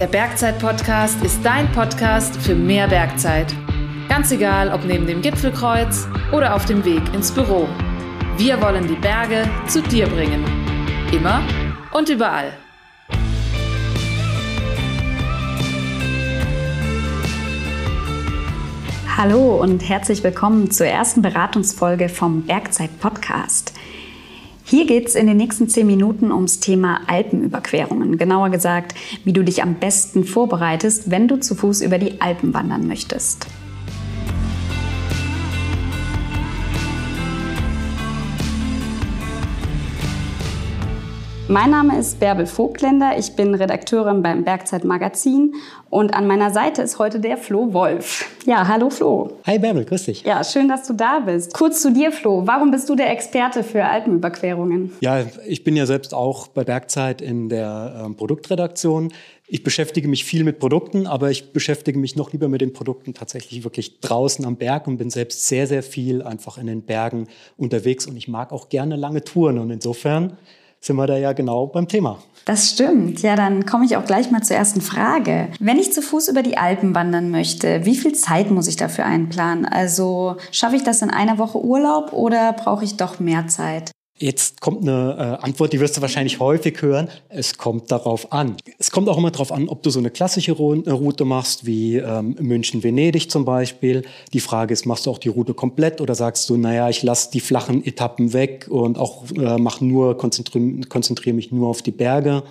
Der Bergzeit-Podcast ist dein Podcast für mehr Bergzeit. Ganz egal, ob neben dem Gipfelkreuz oder auf dem Weg ins Büro. Wir wollen die Berge zu dir bringen. Immer und überall. Hallo und herzlich willkommen zur ersten Beratungsfolge vom Bergzeit-Podcast. Hier geht es in den nächsten zehn Minuten ums Thema Alpenüberquerungen. Genauer gesagt, wie du dich am besten vorbereitest, wenn du zu Fuß über die Alpen wandern möchtest. Mein Name ist Bärbel Vogtländer, ich bin Redakteurin beim Bergzeit Magazin und an meiner Seite ist heute der Flo Wolf. Ja, hallo Flo. Hi Bärbel, grüß dich. Ja, schön, dass du da bist. Kurz zu dir, Flo. Warum bist du der Experte für Alpenüberquerungen? Ja, ich bin ja selbst auch bei Bergzeit in der ähm, Produktredaktion. Ich beschäftige mich viel mit Produkten, aber ich beschäftige mich noch lieber mit den Produkten tatsächlich wirklich draußen am Berg und bin selbst sehr, sehr viel einfach in den Bergen unterwegs und ich mag auch gerne lange Touren und insofern sind wir da ja genau beim Thema. Das stimmt. Ja, dann komme ich auch gleich mal zur ersten Frage. Wenn ich zu Fuß über die Alpen wandern möchte, wie viel Zeit muss ich dafür einplanen? Also schaffe ich das in einer Woche Urlaub oder brauche ich doch mehr Zeit? Jetzt kommt eine äh, Antwort, die wirst du wahrscheinlich häufig hören. Es kommt darauf an. Es kommt auch immer darauf an, ob du so eine klassische äh, Route machst, wie ähm, München-Venedig zum Beispiel. Die Frage ist, machst du auch die Route komplett oder sagst du, naja, ich lasse die flachen Etappen weg und auch äh, mach nur, konzentriere konzentrier mich nur auf die Berge.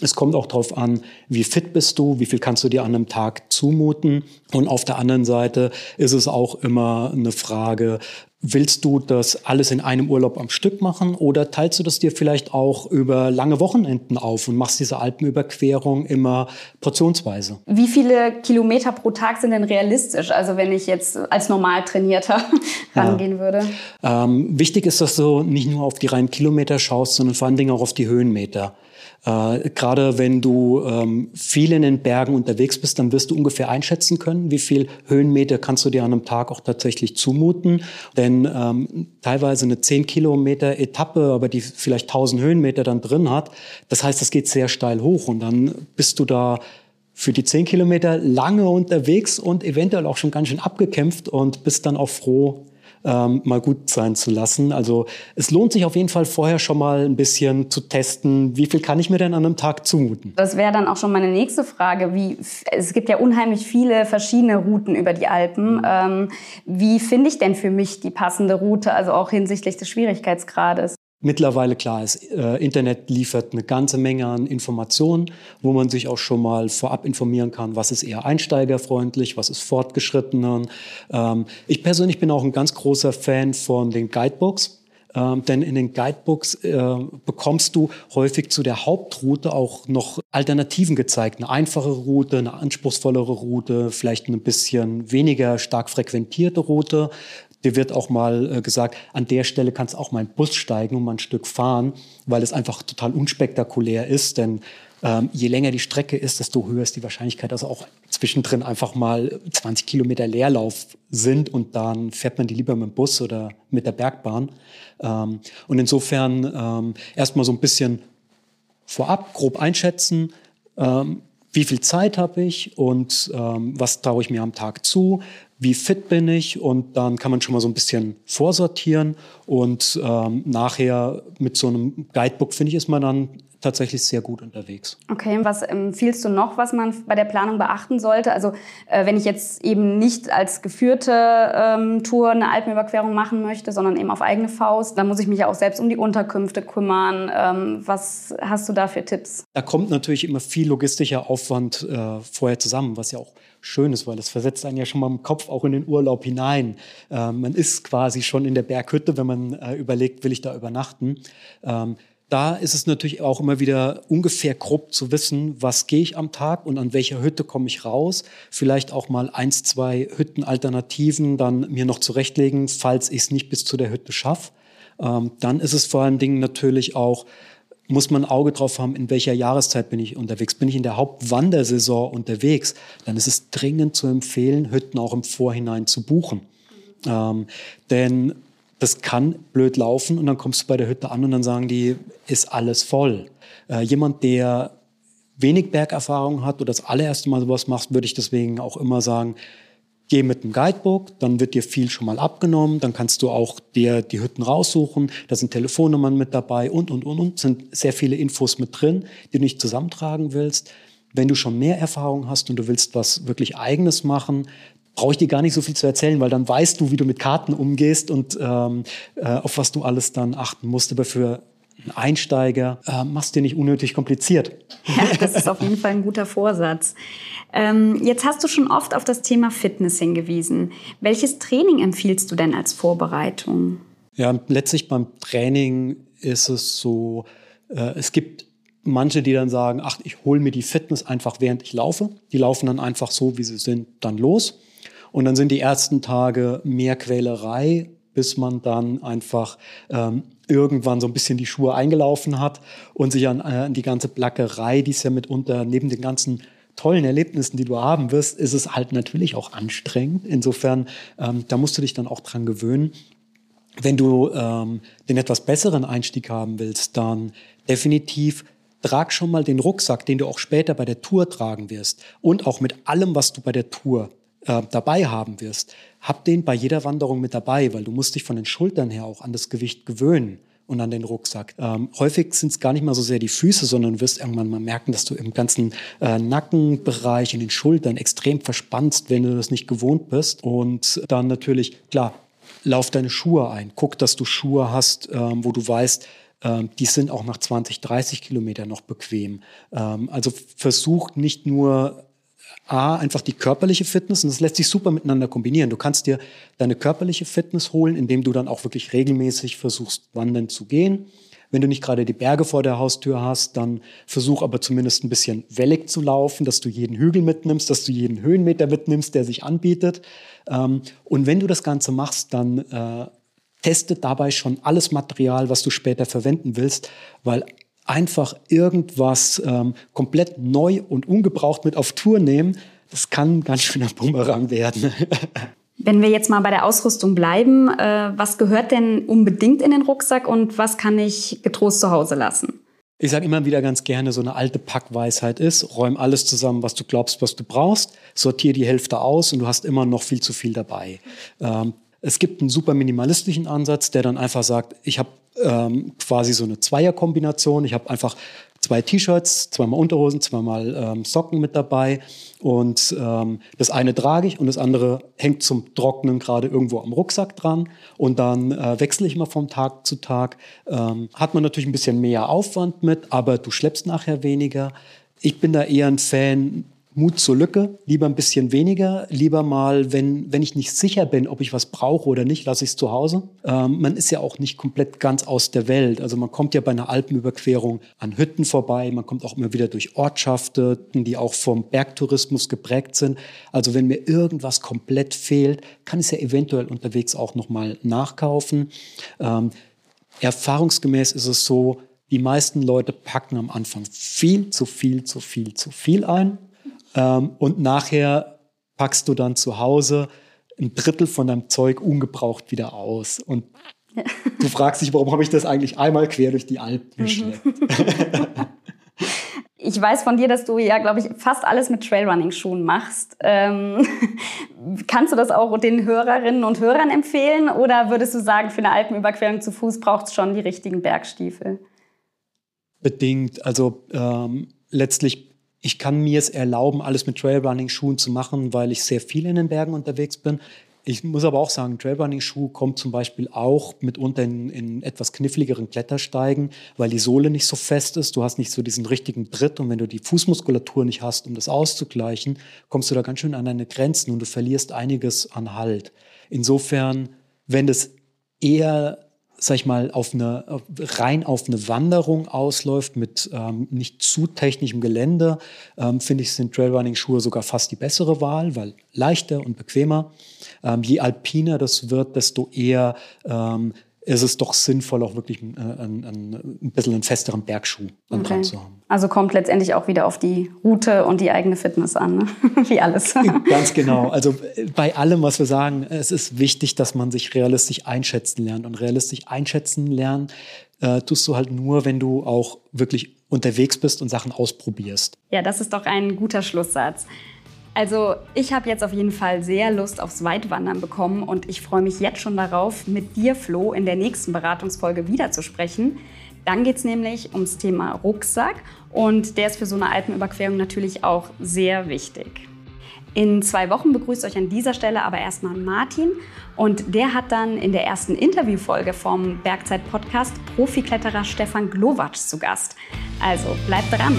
Es kommt auch darauf an, wie fit bist du, wie viel kannst du dir an einem Tag zumuten. Und auf der anderen Seite ist es auch immer eine Frage, Willst du das alles in einem Urlaub am Stück machen oder teilst du das dir vielleicht auch über lange Wochenenden auf und machst diese Alpenüberquerung immer portionsweise? Wie viele Kilometer pro Tag sind denn realistisch? Also wenn ich jetzt als normal trainierter rangehen ja. würde. Ähm, wichtig ist, dass du nicht nur auf die reinen Kilometer schaust, sondern vor allen Dingen auch auf die Höhenmeter. Äh, Gerade wenn du ähm, viel in den Bergen unterwegs bist, dann wirst du ungefähr einschätzen können, wie viel Höhenmeter kannst du dir an einem Tag auch tatsächlich zumuten. Denn ähm, teilweise eine 10 Kilometer Etappe, aber die vielleicht 1000 Höhenmeter dann drin hat, das heißt, das geht sehr steil hoch und dann bist du da für die 10 Kilometer lange unterwegs und eventuell auch schon ganz schön abgekämpft und bist dann auch froh, ähm, mal gut sein zu lassen. Also es lohnt sich auf jeden Fall vorher schon mal ein bisschen zu testen, wie viel kann ich mir denn an einem Tag zumuten. Das wäre dann auch schon meine nächste Frage. Wie, es gibt ja unheimlich viele verschiedene Routen über die Alpen. Ähm, wie finde ich denn für mich die passende Route, also auch hinsichtlich des Schwierigkeitsgrades? Mittlerweile klar ist, äh, Internet liefert eine ganze Menge an Informationen, wo man sich auch schon mal vorab informieren kann, was ist eher einsteigerfreundlich, was ist fortgeschrittenen. Ähm, ich persönlich bin auch ein ganz großer Fan von den Guidebooks. Ähm, denn in den Guidebooks äh, bekommst du häufig zu der Hauptroute auch noch Alternativen gezeigt. Eine einfache Route, eine anspruchsvollere Route, vielleicht eine bisschen weniger stark frequentierte Route. Dir wird auch mal äh, gesagt, an der Stelle kannst auch mal in Bus steigen und mal ein Stück fahren, weil es einfach total unspektakulär ist. Denn ähm, je länger die Strecke ist, desto höher ist die Wahrscheinlichkeit, dass auch zwischendrin einfach mal 20 Kilometer Leerlauf sind und dann fährt man die lieber mit dem Bus oder mit der Bergbahn. Ähm, und insofern ähm, erstmal so ein bisschen vorab grob einschätzen, ähm, wie viel Zeit habe ich und ähm, was traue ich mir am Tag zu, wie fit bin ich und dann kann man schon mal so ein bisschen vorsortieren und ähm, nachher mit so einem Guidebook, finde ich, ist man dann tatsächlich sehr gut unterwegs. Okay, was empfiehlst du noch, was man bei der Planung beachten sollte? Also äh, wenn ich jetzt eben nicht als geführte ähm, Tour eine Alpenüberquerung machen möchte, sondern eben auf eigene Faust, dann muss ich mich ja auch selbst um die Unterkünfte kümmern. Ähm, was hast du da für Tipps? Da kommt natürlich immer viel logistischer Aufwand äh, vorher zusammen, was ja auch schön ist, weil das versetzt einen ja schon mal im Kopf auch in den Urlaub hinein. Äh, man ist quasi schon in der Berghütte, wenn man äh, überlegt, will ich da übernachten. Ähm, da ist es natürlich auch immer wieder ungefähr grob zu wissen, was gehe ich am Tag und an welcher Hütte komme ich raus. Vielleicht auch mal eins, zwei Hüttenalternativen dann mir noch zurechtlegen, falls ich es nicht bis zu der Hütte schaffe. Ähm, dann ist es vor allen Dingen natürlich auch, muss man ein Auge drauf haben, in welcher Jahreszeit bin ich unterwegs. Bin ich in der Hauptwandersaison unterwegs, dann ist es dringend zu empfehlen, Hütten auch im Vorhinein zu buchen. Ähm, denn das kann blöd laufen und dann kommst du bei der Hütte an und dann sagen die, ist alles voll. Äh, jemand, der wenig Bergerfahrung hat oder das allererste Mal sowas machst, würde ich deswegen auch immer sagen, geh mit dem Guidebook, dann wird dir viel schon mal abgenommen, dann kannst du auch dir die Hütten raussuchen, da sind Telefonnummern mit dabei und, und, und, und, sind sehr viele Infos mit drin, die du nicht zusammentragen willst. Wenn du schon mehr Erfahrung hast und du willst was wirklich Eigenes machen, brauche ich dir gar nicht so viel zu erzählen, weil dann weißt du, wie du mit Karten umgehst und ähm, äh, auf was du alles dann achten musst. Aber für einen Einsteiger äh, machst dir nicht unnötig kompliziert. Ja, das ist auf jeden Fall ein guter Vorsatz. Ähm, jetzt hast du schon oft auf das Thema Fitness hingewiesen. Welches Training empfiehlst du denn als Vorbereitung? Ja, letztlich beim Training ist es so, äh, es gibt manche, die dann sagen, ach, ich hole mir die Fitness einfach während ich laufe. Die laufen dann einfach so, wie sie sind, dann los. Und dann sind die ersten Tage mehr Quälerei, bis man dann einfach ähm, irgendwann so ein bisschen die Schuhe eingelaufen hat und sich an, äh, an die ganze Plackerei, die es ja mitunter neben den ganzen tollen Erlebnissen, die du haben wirst, ist es halt natürlich auch anstrengend. Insofern, ähm, da musst du dich dann auch dran gewöhnen. Wenn du ähm, den etwas besseren Einstieg haben willst, dann definitiv trag schon mal den Rucksack, den du auch später bei der Tour tragen wirst und auch mit allem, was du bei der Tour äh, dabei haben wirst, hab den bei jeder Wanderung mit dabei, weil du musst dich von den Schultern her auch an das Gewicht gewöhnen und an den Rucksack. Ähm, häufig sind es gar nicht mal so sehr die Füße, sondern wirst irgendwann mal merken, dass du im ganzen äh, Nackenbereich, in den Schultern extrem verspannst, wenn du das nicht gewohnt bist. Und dann natürlich, klar, lauf deine Schuhe ein. Guck, dass du Schuhe hast, ähm, wo du weißt, ähm, die sind auch nach 20, 30 Kilometern noch bequem. Ähm, also versuch nicht nur A, einfach die körperliche Fitness und das lässt sich super miteinander kombinieren. Du kannst dir deine körperliche Fitness holen, indem du dann auch wirklich regelmäßig versuchst, wandern zu gehen. Wenn du nicht gerade die Berge vor der Haustür hast, dann versuch aber zumindest ein bisschen wellig zu laufen, dass du jeden Hügel mitnimmst, dass du jeden Höhenmeter mitnimmst, der sich anbietet. Ähm, und wenn du das Ganze machst, dann äh, teste dabei schon alles Material, was du später verwenden willst, weil einfach irgendwas ähm, komplett neu und ungebraucht mit auf Tour nehmen, das kann ganz schön ein Bumerang werden. Wenn wir jetzt mal bei der Ausrüstung bleiben, äh, was gehört denn unbedingt in den Rucksack und was kann ich getrost zu Hause lassen? Ich sage immer wieder ganz gerne, so eine alte Packweisheit ist, räum alles zusammen, was du glaubst, was du brauchst, sortier die Hälfte aus und du hast immer noch viel zu viel dabei. Ähm, es gibt einen super minimalistischen Ansatz, der dann einfach sagt, ich habe ähm, quasi so eine Zweierkombination. Ich habe einfach zwei T-Shirts, zweimal Unterhosen, zweimal ähm, Socken mit dabei. Und ähm, das eine trage ich und das andere hängt zum Trocknen gerade irgendwo am Rucksack dran. Und dann äh, wechsle ich mal vom Tag zu Tag. Ähm, hat man natürlich ein bisschen mehr Aufwand mit, aber du schleppst nachher weniger. Ich bin da eher ein Fan, Mut zur Lücke, lieber ein bisschen weniger, lieber mal, wenn, wenn ich nicht sicher bin, ob ich was brauche oder nicht, lasse ich es zu Hause. Ähm, man ist ja auch nicht komplett ganz aus der Welt. Also man kommt ja bei einer Alpenüberquerung an Hütten vorbei, man kommt auch immer wieder durch Ortschaften, die auch vom Bergtourismus geprägt sind. Also wenn mir irgendwas komplett fehlt, kann ich es ja eventuell unterwegs auch nochmal nachkaufen. Ähm, erfahrungsgemäß ist es so, die meisten Leute packen am Anfang viel zu viel, zu viel, zu viel ein ähm, und nachher packst du dann zu Hause ein Drittel von deinem Zeug ungebraucht wieder aus. Und ja. du fragst dich, warum habe ich das eigentlich einmal quer durch die Alpen mhm. geschleppt? Ich weiß von dir, dass du ja, glaube ich, fast alles mit Trailrunning-Schuhen machst. Ähm, kannst du das auch den Hörerinnen und Hörern empfehlen? Oder würdest du sagen, für eine Alpenüberquerung zu Fuß braucht es schon die richtigen Bergstiefel? Bedingt. Also ähm, letztlich ich kann mir es erlauben, alles mit Trailrunning-Schuhen zu machen, weil ich sehr viel in den Bergen unterwegs bin. Ich muss aber auch sagen, Trailrunning-Schuh kommt zum Beispiel auch mitunter in, in etwas kniffligeren Klettersteigen, weil die Sohle nicht so fest ist. Du hast nicht so diesen richtigen Tritt und wenn du die Fußmuskulatur nicht hast, um das auszugleichen, kommst du da ganz schön an deine Grenzen und du verlierst einiges an Halt. Insofern, wenn das eher sag ich mal, auf eine, rein auf eine Wanderung ausläuft mit ähm, nicht zu technischem Gelände, ähm, finde ich, sind Trailrunning-Schuhe sogar fast die bessere Wahl, weil leichter und bequemer. Ähm, je alpiner das wird, desto eher ähm, ist es doch sinnvoll, auch wirklich ein, ein, ein, ein bisschen einen festeren Bergschuh okay. dran zu haben. Also kommt letztendlich auch wieder auf die Route und die eigene Fitness an, ne? wie alles. Ganz genau. Also äh, bei allem, was wir sagen, es ist wichtig, dass man sich realistisch einschätzen lernt. Und realistisch einschätzen lernen äh, tust du halt nur, wenn du auch wirklich unterwegs bist und Sachen ausprobierst. Ja, das ist doch ein guter Schlusssatz. Also ich habe jetzt auf jeden Fall sehr Lust aufs Weitwandern bekommen und ich freue mich jetzt schon darauf, mit dir, Flo, in der nächsten Beratungsfolge wiederzusprechen. Dann geht es nämlich ums Thema Rucksack und der ist für so eine Alpenüberquerung natürlich auch sehr wichtig. In zwei Wochen begrüßt euch an dieser Stelle aber erstmal Martin und der hat dann in der ersten Interviewfolge vom Bergzeit-Podcast Profikletterer Stefan Glowacz zu Gast. Also bleibt dran!